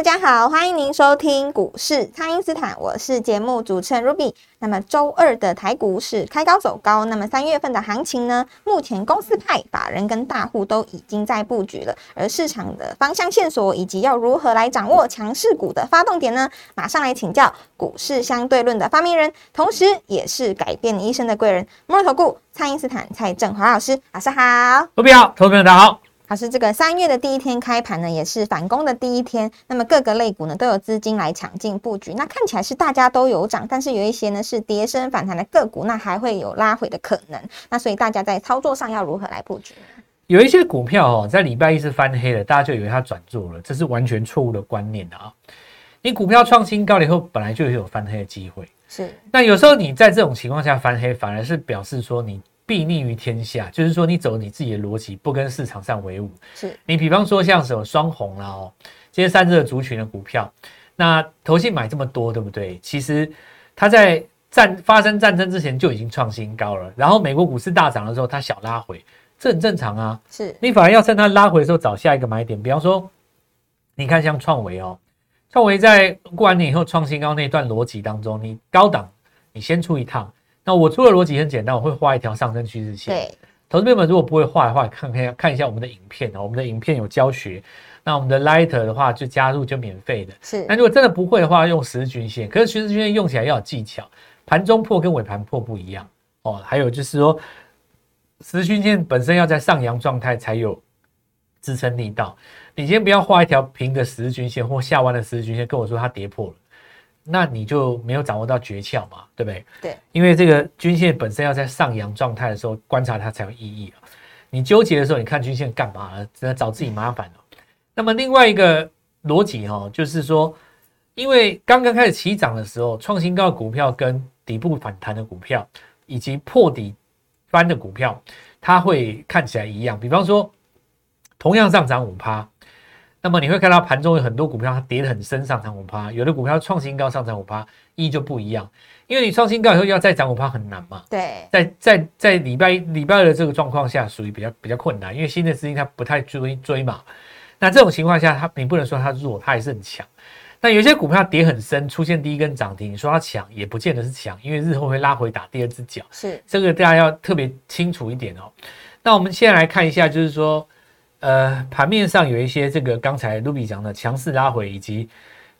大家好，欢迎您收听股市蔡因斯坦，我是节目主持人 Ruby。那么周二的台股是开高走高，那么三月份的行情呢？目前公司派法人跟大户都已经在布局了，而市场的方向线索以及要如何来掌握强势股的发动点呢？马上来请教股市相对论的发明人，同时也是改变你一生的贵人——摩尔投顾蔡因斯坦蔡振华老师，老师好，Ruby 好，投资朋友大家好。老师，这个三月的第一天开盘呢，也是反攻的第一天。那么各个类股呢都有资金来抢进布局。那看起来是大家都有涨，但是有一些呢是跌升反弹的个股，那还会有拉回的可能。那所以大家在操作上要如何来布局？有一些股票哦，在礼拜一是翻黑了，大家就以为它转做了，这是完全错误的观念啊！你股票创新高了以后，本来就有翻黑的机会。是。那有时候你在这种情况下翻黑，反而是表示说你。避逆于天下，就是说你走你自己的逻辑，不跟市场上为伍。是你比方说像什么双红啦哦，这些散热族群的股票，那投信买这么多，对不对？其实它在战发生战争之前就已经创新高了，然后美国股市大涨的时候，它小拉回，这很正常啊。是你反而要趁它拉回的时候找下一个买点，比方说，你看像创维哦，创维在过完年以后创新高那段逻辑当中，你高档你先出一趟。那我出的逻辑很简单，我会画一条上升趋势线。对，投资朋友们如果不会画的话，看看看一下我们的影片哦，我们的影片有教学。那我们的 Lighter 的话就加入就免费的。是。那如果真的不会的话，用十日均线。可是十日均线用起来要有技巧，盘中破跟尾盘破不一样哦。还有就是说，十日均线本身要在上扬状态才有支撑力道。你先不要画一条平的十日均线或下弯的十日均线，跟我说它跌破了。那你就没有掌握到诀窍嘛，对不对？对，因为这个均线本身要在上扬状态的时候观察它才有意义啊。你纠结的时候，你看均线干嘛？只能找自己麻烦了。那么另外一个逻辑哈，就是说，因为刚刚开始起涨的时候，创新高的股票跟底部反弹的股票，以及破底翻的股票，它会看起来一样。比方说，同样上涨五趴。那么你会看到盘中有很多股票它跌得很深，上涨五趴；有的股票创新高，上涨五趴，意义就不一样。因为你创新高以后要再涨五趴很难嘛。对，在在在礼拜礼拜二的这个状况下，属于比较比较困难，因为新的资金它不太追追嘛。那这种情况下，它你不能说它弱，它还是很强。那有些股票跌很深，出现第一根涨停，你说它强也不见得是强，因为日后会拉回打第二只脚。是这个大家要特别清楚一点哦。那我们现在来看一下，就是说。呃，盘面上有一些这个刚才卢比讲的强势拉回，以及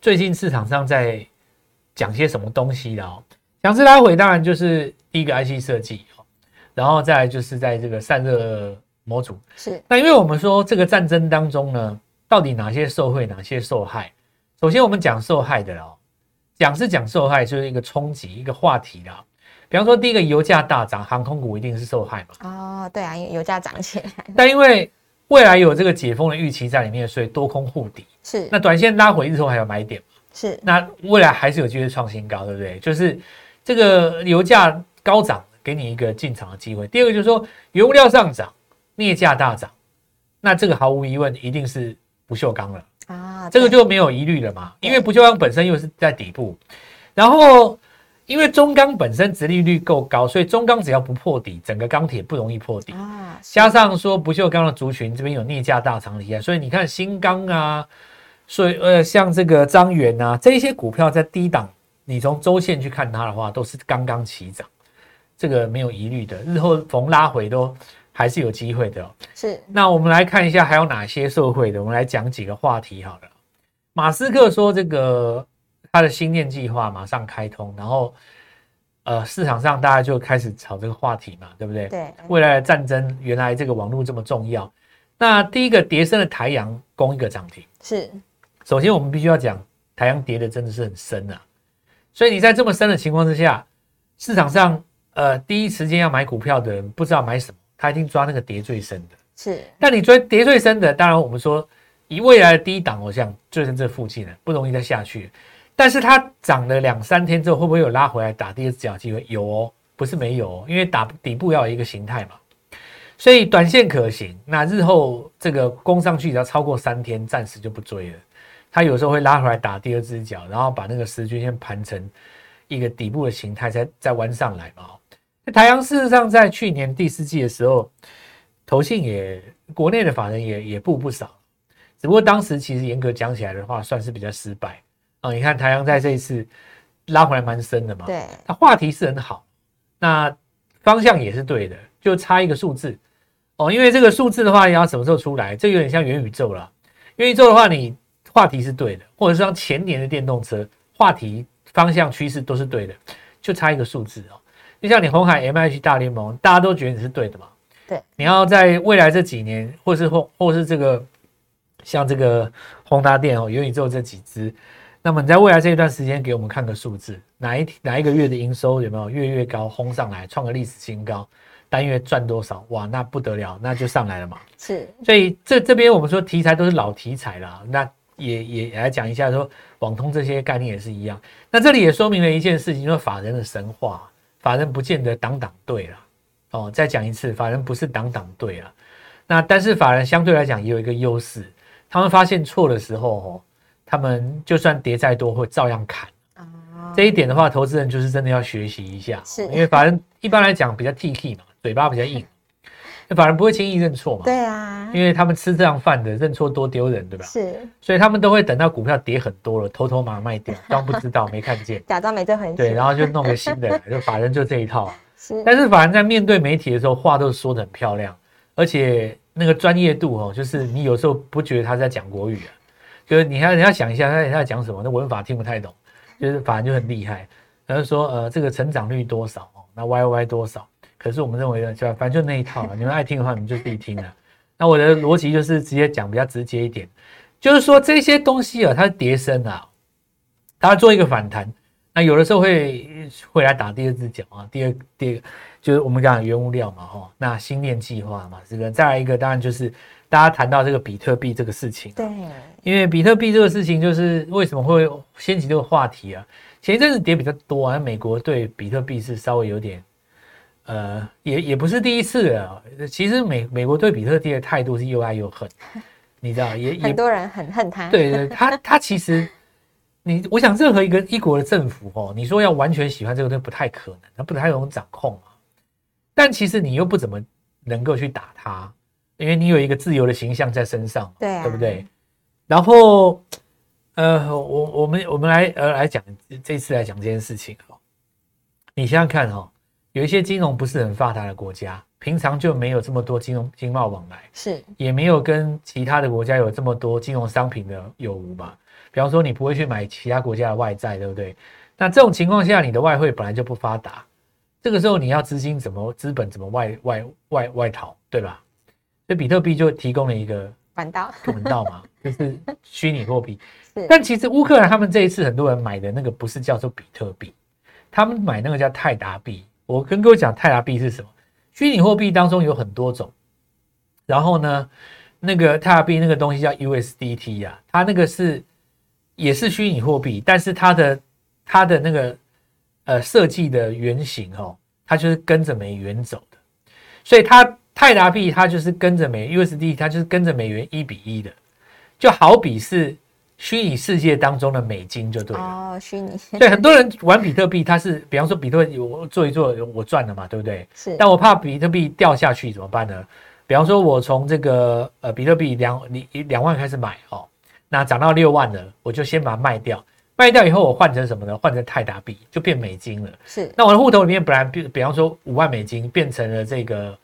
最近市场上在讲些什么东西的哦。强势拉回当然就是第一个 IC 设计哦，然后再来就是在这个散热模组是。那因为我们说这个战争当中呢，到底哪些受惠，哪些受害？首先我们讲受害的哦，讲是讲受害，就是一个冲击一个话题啦。比方说第一个油价大涨，航空股一定是受害嘛。哦，对啊，油价涨起来。但因为未来有这个解封的预期在里面，所以多空互抵。是，那短线拉回日后还有买点是，那未来还是有机会创新高，对不对？就是这个油价高涨，给你一个进场的机会。第二个就是说，原料上涨，镍价大涨，那这个毫无疑问一定是不锈钢了啊，这个就没有疑虑了嘛，因为不锈钢本身又是在底部，然后。因为中钢本身殖利率够高，所以中钢只要不破底，整个钢铁不容易破底啊。加上说不锈钢的族群这边有镍价大厂厉害，所以你看新钢啊，所以呃像这个张元啊这些股票在低档，你从周线去看它的话，都是刚刚起涨，这个没有疑虑的。日后逢拉回都还是有机会的。是。那我们来看一下还有哪些受惠的，我们来讲几个话题好了。马斯克说这个。他的新念计划马上开通，然后，呃，市场上大家就开始炒这个话题嘛，对不对？对。未来的战争，原来这个网络这么重要。那第一个叠升的台阳攻一个涨停，是。首先我们必须要讲，台阳跌的真的是很深啊。所以你在这么深的情况之下，市场上呃第一时间要买股票的人不知道买什么，他一定抓那个跌最深的。是。但你追跌最深的，当然我们说以未来的低档，我想就在这附近了，不容易再下去。但是它涨了两三天之后，会不会有拉回来打第二只脚机会？有哦，不是没有哦，因为打底部要有一个形态嘛，所以短线可行。那日后这个攻上去只要超过三天，暂时就不追了。它有时候会拉回来打第二只脚，然后把那个十均线盘成一个底部的形态，再再弯上来嘛。台阳事实上在去年第四季的时候，投信也国内的法人也也布不少，只不过当时其实严格讲起来的话，算是比较失败啊。你看台阳在这一次拉回来蛮深的嘛，对，它话题是很好，那方向也是对的，就差一个数字哦。因为这个数字的话，要什么时候出来？这有点像元宇宙了。元宇宙的话，你话题是对的，或者是像前年的电动车话题方向趋势都是对的，就差一个数字哦。就像你红海 M H 大联盟，大家都觉得你是对的嘛？对，你要在未来这几年，或是或或是这个像这个宏达电哦，元宇宙这几只，那么你在未来这一段时间给我们看个数字，哪一哪一个月的营收有没有月月高轰上来，创个历史新高，单月赚多少？哇，那不得了，那就上来了嘛。是，所以这这边我们说题材都是老题材了，那也也来讲一下说网通这些概念也是一样。那这里也说明了一件事情，就是法人的神话。法人不见得党党对了，哦，再讲一次，法人不是党党对了。那但是法人相对来讲也有一个优势，他们发现错的时候，哦，他们就算跌再多会照样砍。这一点的话，投资人就是真的要学习一下，是因为法人一般来讲比较 T K 嘛，嘴巴比较硬。法人不会轻易认错嘛？对啊，因为他们吃这样饭的，认错多丢人，对吧？是，所以他们都会等到股票跌很多了，偷偷把它卖掉，装不知道，没看见，假装没这回事。对，然后就弄个新的，就法人就这一套。是，但是法人在面对媒体的时候，话都说的很漂亮，而且那个专业度哦，就是你有时候不觉得他在讲国语啊，就是你要你要想一下他他在讲什么，那文法听不太懂，就是法人就很厉害，他就说呃这个成长率多少哦，那 Y Y 多少。可是我们认为呢，就反正就那一套了，你们爱听的话，你们就自己听了。那我的逻辑就是直接讲，比较直接一点，就是说这些东西啊，它叠升啊，它做一个反弹，那有的时候会会来打第二只脚啊。第二，第二就是我们讲原物料嘛，哈，那新链计划嘛，这个再来一个，当然就是大家谈到这个比特币这个事情，对，因为比特币这个事情，就是为什么会掀起这个话题啊？前一阵子跌比较多啊，美国对比特币是稍微有点。呃，也也不是第一次了。其实美美国对比特币的态度是又爱又恨，你知道，也 很多人很恨他。对对，他他其实，你我想任何一个一国的政府哦，你说要完全喜欢这个东西不太可能，他不太容易掌控嘛。但其实你又不怎么能够去打他，因为你有一个自由的形象在身上，对，对不对？然后，呃，我我们我们来呃来讲这次来讲这件事情哦，你想想看哈。有一些金融不是很发达的国家，平常就没有这么多金融经贸往来，是也没有跟其他的国家有这么多金融商品的有无嘛？比方说，你不会去买其他国家的外债，对不对？那这种情况下，你的外汇本来就不发达，这个时候你要资金怎么资本怎么外外外外逃，对吧？所以比特币就提供了一个管道管道嘛，就是虚拟货币。但其实乌克兰他们这一次很多人买的那个不是叫做比特币，他们买那个叫泰达币。我跟各位讲，泰达币是什么？虚拟货币当中有很多种，然后呢，那个泰达币那个东西叫 USDT 呀，它那个是也是虚拟货币，但是它的它的那个呃设计的原型哦，它就是跟着美元走的，所以它泰达币它就是跟着美 USD，它就是跟着美元一比一的，就好比是。虚拟世界当中的美金就对了哦，虚拟对很多人玩比特币，他是比方说比特币我做一做我赚了嘛，对不对？是，但我怕比特币掉下去怎么办呢？比方说我从这个呃比特币两你两万开始买哦，那涨到六万了，我就先把它卖掉，卖掉以后我换成什么呢？换成泰达币就变美金了。是，那我的户头里面本来比比方说五万美金变成了这个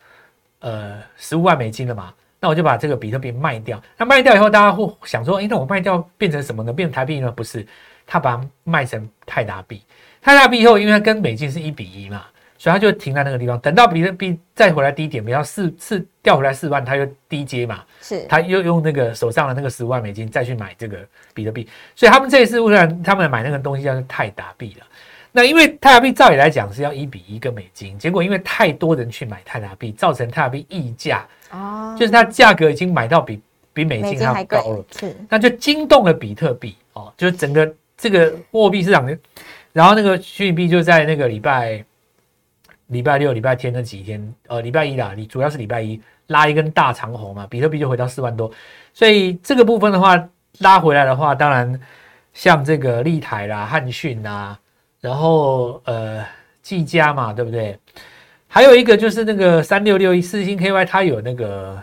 呃十五万美金了嘛。那我就把这个比特币卖掉。那卖掉以后，大家会想说：，哎，那我卖掉变成什么呢？变成台币呢？不是，他把它卖成泰达币。泰达币以后，因为它跟美金是一比一嘛，所以它就停在那个地方。等到比特币再回来低点，比方四四掉回来四万，它又低阶嘛，是，他又用那个手上的那个十万美金再去买这个比特币。所以他们这一次，为什么他们买那个东西叫做泰达币了？那因为泰达币照理来讲是要一比一个美金，结果因为太多人去买泰达币，造成泰达币溢价，哦，就是它价格已经买到比比美金还要高了，是，那就惊动了比特币哦，就是整个这个货币市场，然后那个虚拟币就在那个礼拜礼拜六、礼拜天那几天，呃，礼拜一啦，你主要是礼拜一拉一根大长红嘛，比特币就回到四万多，所以这个部分的话拉回来的话，当然像这个立台啦、汉讯啊，然后呃，技嘉嘛，对不对？还有一个就是那个三六六一四星 KY，它有那个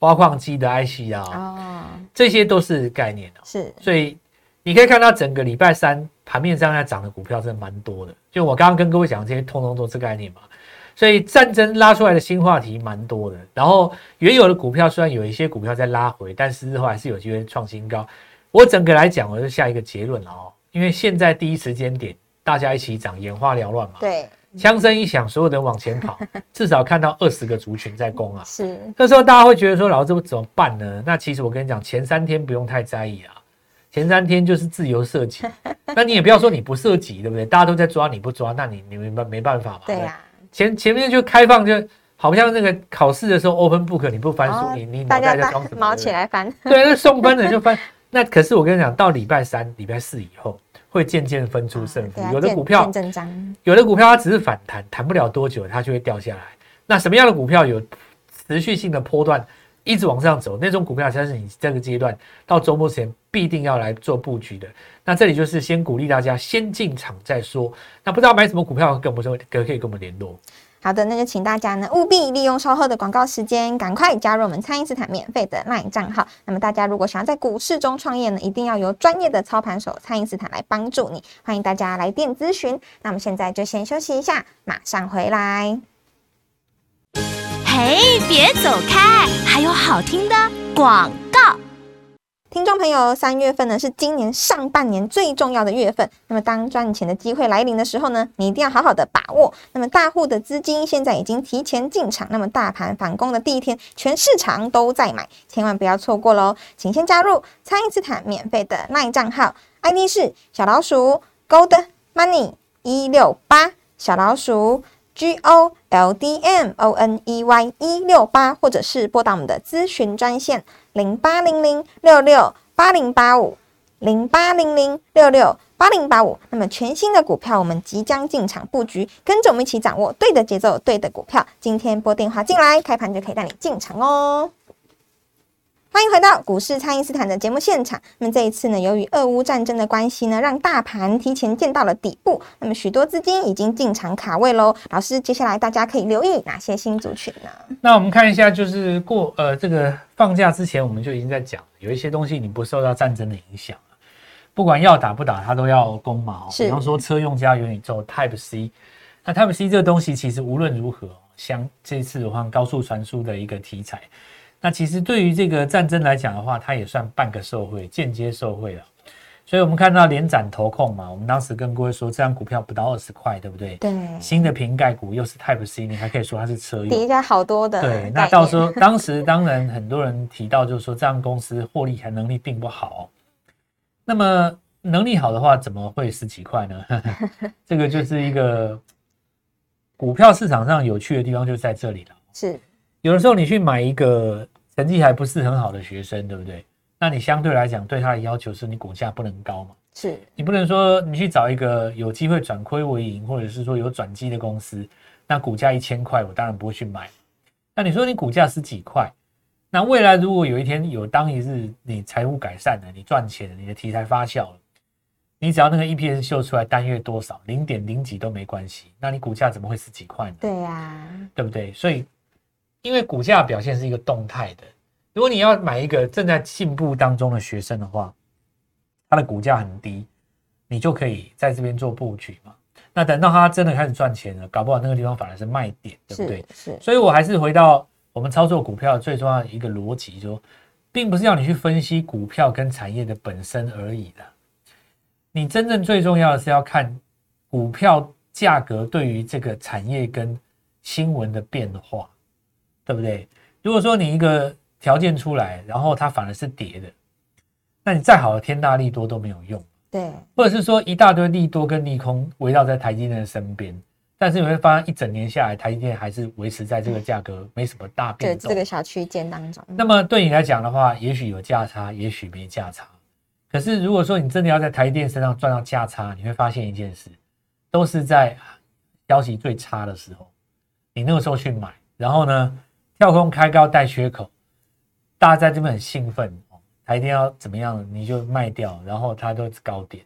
挖矿机的 IC 啊，哦，这些都是概念哦。是所以你可以看到整个礼拜三盘面上在涨的股票真的蛮多的。就我刚刚跟各位讲，这些通通都是概念嘛。所以战争拉出来的新话题蛮多的。然后原有的股票虽然有一些股票在拉回，但是日后还是有机会创新高。我整个来讲，我就下一个结论了哦，因为现在第一时间点大家一起涨，眼花缭乱嘛。对，枪声一响，所有人往前跑，至少看到二十个族群在攻啊。是这时候大家会觉得说，老师这怎么办呢？那其实我跟你讲，前三天不用太在意啊，前三天就是自由射击。那你也不要说你不射击，对不对？大家都在抓，你不抓，那你你没办没办法嘛。对呀，前前面就开放，就好像那个考试的时候 open book，你不翻书，哦你你脑大家袋在装什么？毛起来翻，对，那送分的就翻。那可是我跟你讲，到礼拜三、礼拜四以后，会渐渐分出胜负有的股票有的股票它只是反弹，弹不了多久，它就会掉下来。那什么样的股票有持续性的波段，一直往上走，那种股票才是你这个阶段到周末前必定要来做布局的。那这里就是先鼓励大家先进场再说。那不知道买什么股票，跟我们说，可可以跟我们联络。好的，那就请大家呢务必利用稍后的广告时间，赶快加入我们蔡因斯坦免费的 LINE 账号。那么大家如果想要在股市中创业呢，一定要由专业的操盘手蔡因斯坦来帮助你。欢迎大家来电咨询。那我们现在就先休息一下，马上回来。嘿，别走开，还有好听的广。听众朋友，三月份呢是今年上半年最重要的月份。那么当赚钱的机会来临的时候呢，你一定要好好的把握。那么大户的资金现在已经提前进场，那么大盘反攻的第一天，全市场都在买，千万不要错过喽！请先加入蔡因斯坦免费的 LINE 账号，ID 是小老鼠 Gold Money 一六八，小老鼠 G O L D M O N E Y 一六八，或者是拨打我们的咨询专线零八零零六六八零八五零八零零六六八零八五。那么全新的股票，我们即将进场布局，跟着我们一起掌握对的节奏、对的股票。今天拨电话进来，开盘就可以带你进场哦。欢迎回到股市，蔡因斯坦的节目现场。那么这一次呢，由于俄乌战争的关系呢，让大盘提前见到了底部，那么许多资金已经进场卡位喽。老师，接下来大家可以留意哪些新族群呢？那我们看一下，就是过呃这个放假之前，我们就已经在讲，有一些东西你不受到战争的影响啊，不管要打不打，它都要攻嘛。比方说车用加元宇宙 Type C，那 Type C 这个东西其实无论如何，像这次的话高速传输的一个题材，那其实对于这个战争来讲的话，它也算半个受惠，间接受惠了。所以我们看到连展投控嘛，我们当时跟各位说，这张股票不到二十块，对不对？对，新的瓶盖股又是 Type C，你还可以说它是车用。底下好多的对，那到念时候当时当然很多人提到，就是说这样公司获利还能力并不好。那么能力好的话，怎么会十几块呢？这个就是一个股票市场上有趣的地方，就在这里了。是有的时候你去买一个成绩还不是很好的学生，对不对？那你相对来讲对他的要求是你股价不能高嘛？是你不能说你去找一个有机会转亏为盈，或者是说有转机的公司，那股价一千块，我当然不会去买。那你说你股价十几块，那未来如果有一天有当一日你财务改善了，你赚钱了，你的题材发酵了，你只要那个 EPS 秀出来单月多少，零点零几都没关系，那你股价怎么会十几块呢？对呀、对不对？所以，因为股价表现是一个动态的，如果你要买一个正在进步当中的学生的话，他的股价很低，你就可以在这边做布局嘛。那等到他真的开始赚钱了，搞不好那个地方反而是卖点，对不对？是是所以我还是回到我们操作股票最重要的一个逻辑，说，并不是要你去分析股票跟产业的本身而已的。你真正最重要的是要看股票价格对于这个产业跟新闻的变化，对不对？如果说你一个条件出来，然后它反而是跌的，那你再好的天大利多都没有用。对或者是说一大堆利多跟利空围绕在台积电的身边，但是你会发现一整年下来，台积电还是维持在这个价格没什么大对变动。这个小区间当中，那么对你来讲的话，也许有价差，也许没价差。可是如果说你真的要在台电身上赚到价差，你会发现一件事，都是在消息最差的时候，你那个时候去买，然后呢跳空开高带缺口，大家在这边很兴奋，台电要怎么样你就卖掉，然后它都是高点，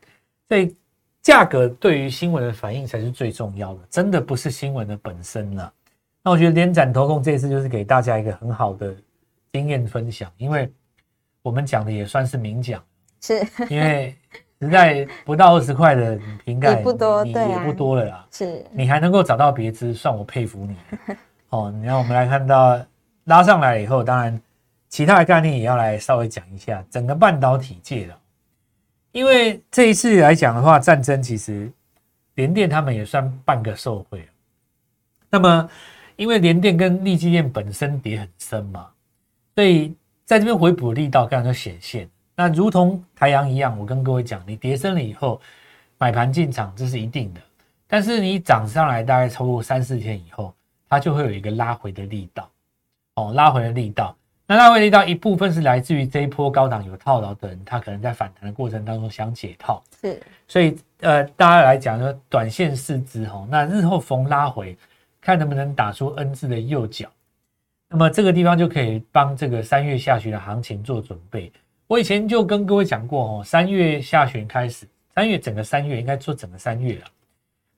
所以价格对于新闻的反应才是最重要的，真的不是新闻的本身了。那我觉得联展投控这次就是给大家一个很好的经验分享，因为我们讲的也算是明讲。是因为实在不到二十块的瓶盖也不多对啊也不多了啦。是，你还能够找到别支，算我佩服你。哦，你让我们来看到拉上来以后，当然其他的概念也要来稍微讲一下整个半导体界的，因为这一次来讲的话，战争其实联电他们也算半个受惠。那么，因为联电跟力积电本身跌很深嘛，所以在这边回补力道刚刚就显现。那如同台阳一样，我跟各位讲，你跌深了以后买盘进场，这是一定的。但是你涨上来大概超过三四天以后，它就会有一个拉回的力道，哦，拉回的力道。那拉回力道一部分是来自于这一波高档有套牢的人，他可能在反弹的过程当中想解套，是，所以呃，大家来讲说短线市值哈，那日后逢拉回，看能不能打出 N 字的右脚，那么这个地方就可以帮这个三月下旬的行情做准备。我以前就跟各位讲过哦，三月下旬开始，三月整个三月应该做整个三月了，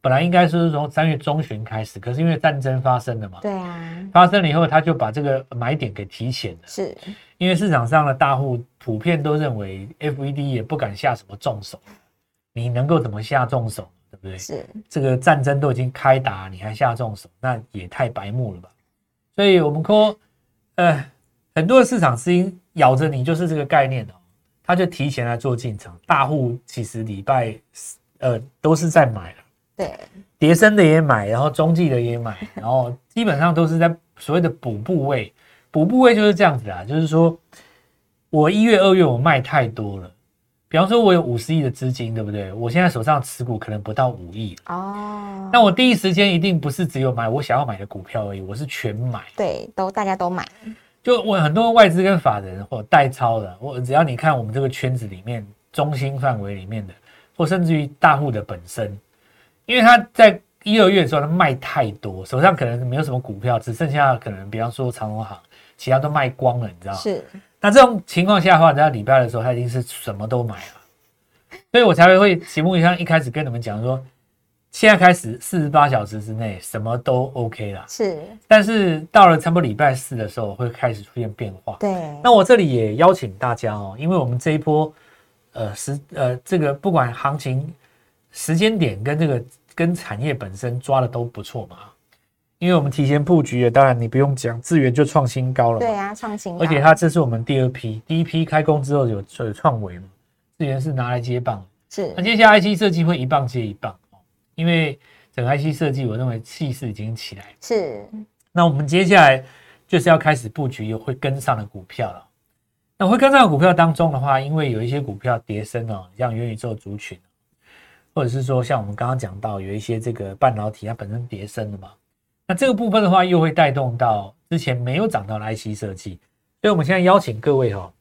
本来应该是从三月中旬开始，可是因为战争发生了嘛，对啊，发生了以后，他就把这个买点给提前了，是，因为市场上的大户普遍都认为 FED 也不敢下什么重手，你能够怎么下重手，对不对？是，这个战争都已经开打，你还下重手，那也太白目了吧？所以我们说，呃，很多的市场资金咬着你就是这个概念哦，他就提前来做进场。大户其实礼拜呃都是在买了，对，叠升的也买，然后中继的也买，然后基本上都是在所谓的补部位。补部位就是这样子啊，就是说我一月、二月我卖太多了，比方说我有五十亿的资金，对不对？我现在手上持股可能不到五亿，哦，那我第一时间一定不是只有买我想要买的股票而已，我是全买。对，都大家都买，就我很多外资跟法人或代操的，我只要你看我们这个圈子里面中心范围里面的，或甚至于大户的本身，因为他在一二月的时候他卖太多，手上可能没有什么股票，只剩下可能比方说长隆行，其他都卖光了，你知道吗？是，那这种情况下的话，等到礼拜的时候，他已经是什么都买了，所以我才会会节目上一开始跟你们讲说，现在开始四十八小时之内什么都 OK 啦。是，但是到了差不多礼拜四的时候，会开始出现变化。对，那我这里也邀请大家哦，因为我们这一波呃时呃这个不管行情时间点跟这个跟产业本身抓的都不错嘛，因为我们提前布局了，当然你不用讲，资源就创新高了嘛。对啊，创新高，而且它这是我们第二批，第一批开工之后有有创维嘛，资源是拿来接棒。是那接下来 IC 设计会一棒接一棒哦，因为整个 IC 设计我认为气势已经起来。是，那我们接下来就是要开始布局有会跟上的股票了。那会跟上的股票当中的话，因为有一些股票跌升哦，像元宇宙族群，或者是说像我们刚刚讲到有一些这个半导体它本身跌升了嘛，那这个部分的话又会带动到之前没有涨到的 IC 设计，所以我们现在邀请各位哈、哦，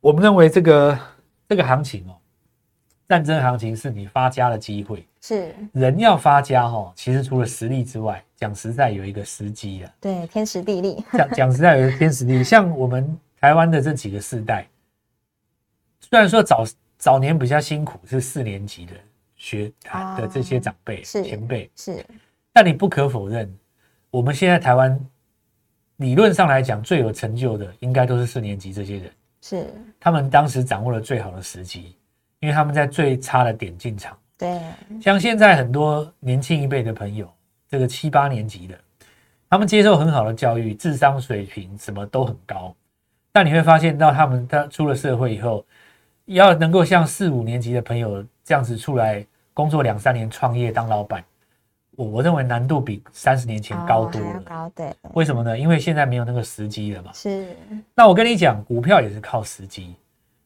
我们认为这个这个行情哦，战争行情是你发家的机会。是，人要发家哈、哦，其实除了实力之外，讲实在有一个时机啊。对，天时地利，讲讲实在有一个天时地利，像我们台湾的这几个世代，虽然说早早年比较辛苦，是四年级的学啊的这些长辈、是前辈，是，但你不可否认，我们现在台湾理论上来讲最有成就的，应该都是四年级这些人，是，他们当时掌握了最好的时机，因为他们在最差的点进场。对，像现在很多年轻一辈的朋友，这个七八年级的，他们接受很好的教育，智商水平什么都很高，但你会发现到他们他出了社会以后，要能够像四五年级的朋友这样子出来工作两三年创业当老板，我我认为难度比三十年前高多了。哦高，对，为什么呢？因为现在没有那个时机了嘛。是，那我跟你讲，股票也是靠时机，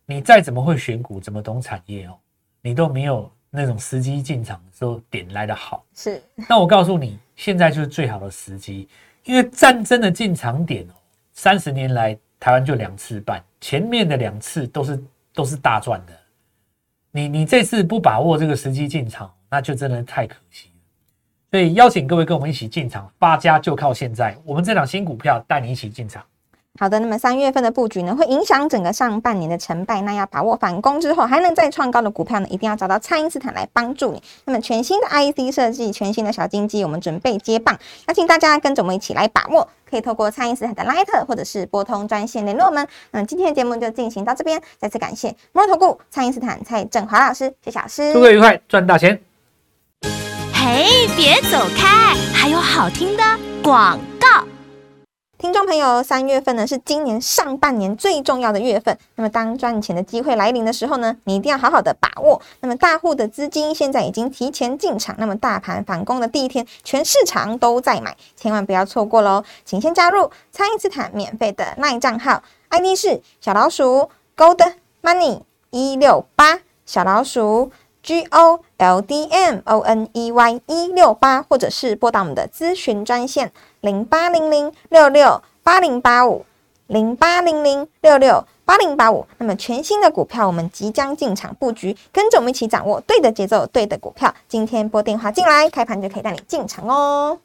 你再怎么会选股，怎么懂产业哦，你都没有那种时机进场的时候点来的好。是，那我告诉你，现在就是最好的时机，因为战争的进场点哦，三十年来台湾就两次半，前面的两次都是都是大赚的，你你这次不把握这个时机进场，那就真的太可惜了。所以邀请各位跟我们一起进场，发家就靠现在。我们这档新股票带你一起进场。好的，那么三月份的布局呢，会影响整个上半年的成败。那要把握反攻之后还能再创高的股票呢，一定要找到蔡因斯坦来帮助你。那么全新的 IC 设计，全新的小金鸡，我们准备接棒，邀请大家跟着我们一起来把握。可以透过蔡因斯坦的 Light 或者是拨通专线联络我们。那今天的节目就进行到这边，再次感谢摩尔投顾蔡因斯坦蔡振华老师，谢谢老师，祝各位愉快，赚大钱。嘿，别走开，还有好听的广。听众朋友，三月份呢是今年上半年最重要的月份。那么当赚钱的机会来临的时候呢，你一定要好好的把握。那么大户的资金现在已经提前进场，那么大盘反攻的第一天，全市场都在买，千万不要错过喽！请先加入蔡因斯坦免费的耐账号，ID 是小老鼠 Gold Money 一六八，小老鼠 G O L D M O N E Y 一六八，或者是拨打我们的咨询专线。零八零零六六八零八五，零八零零六六八零八五。那么全新的股票，我们即将进场布局，跟着我们一起掌握对的节奏，对的股票。今天拨电话进来，开盘就可以带你进场哦。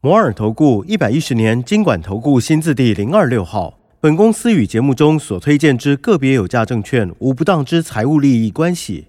摩尔投顾一百一十年经管投顾新字第零二六号。本公司与节目中所推荐之个别有价证券无不当之财务利益关系。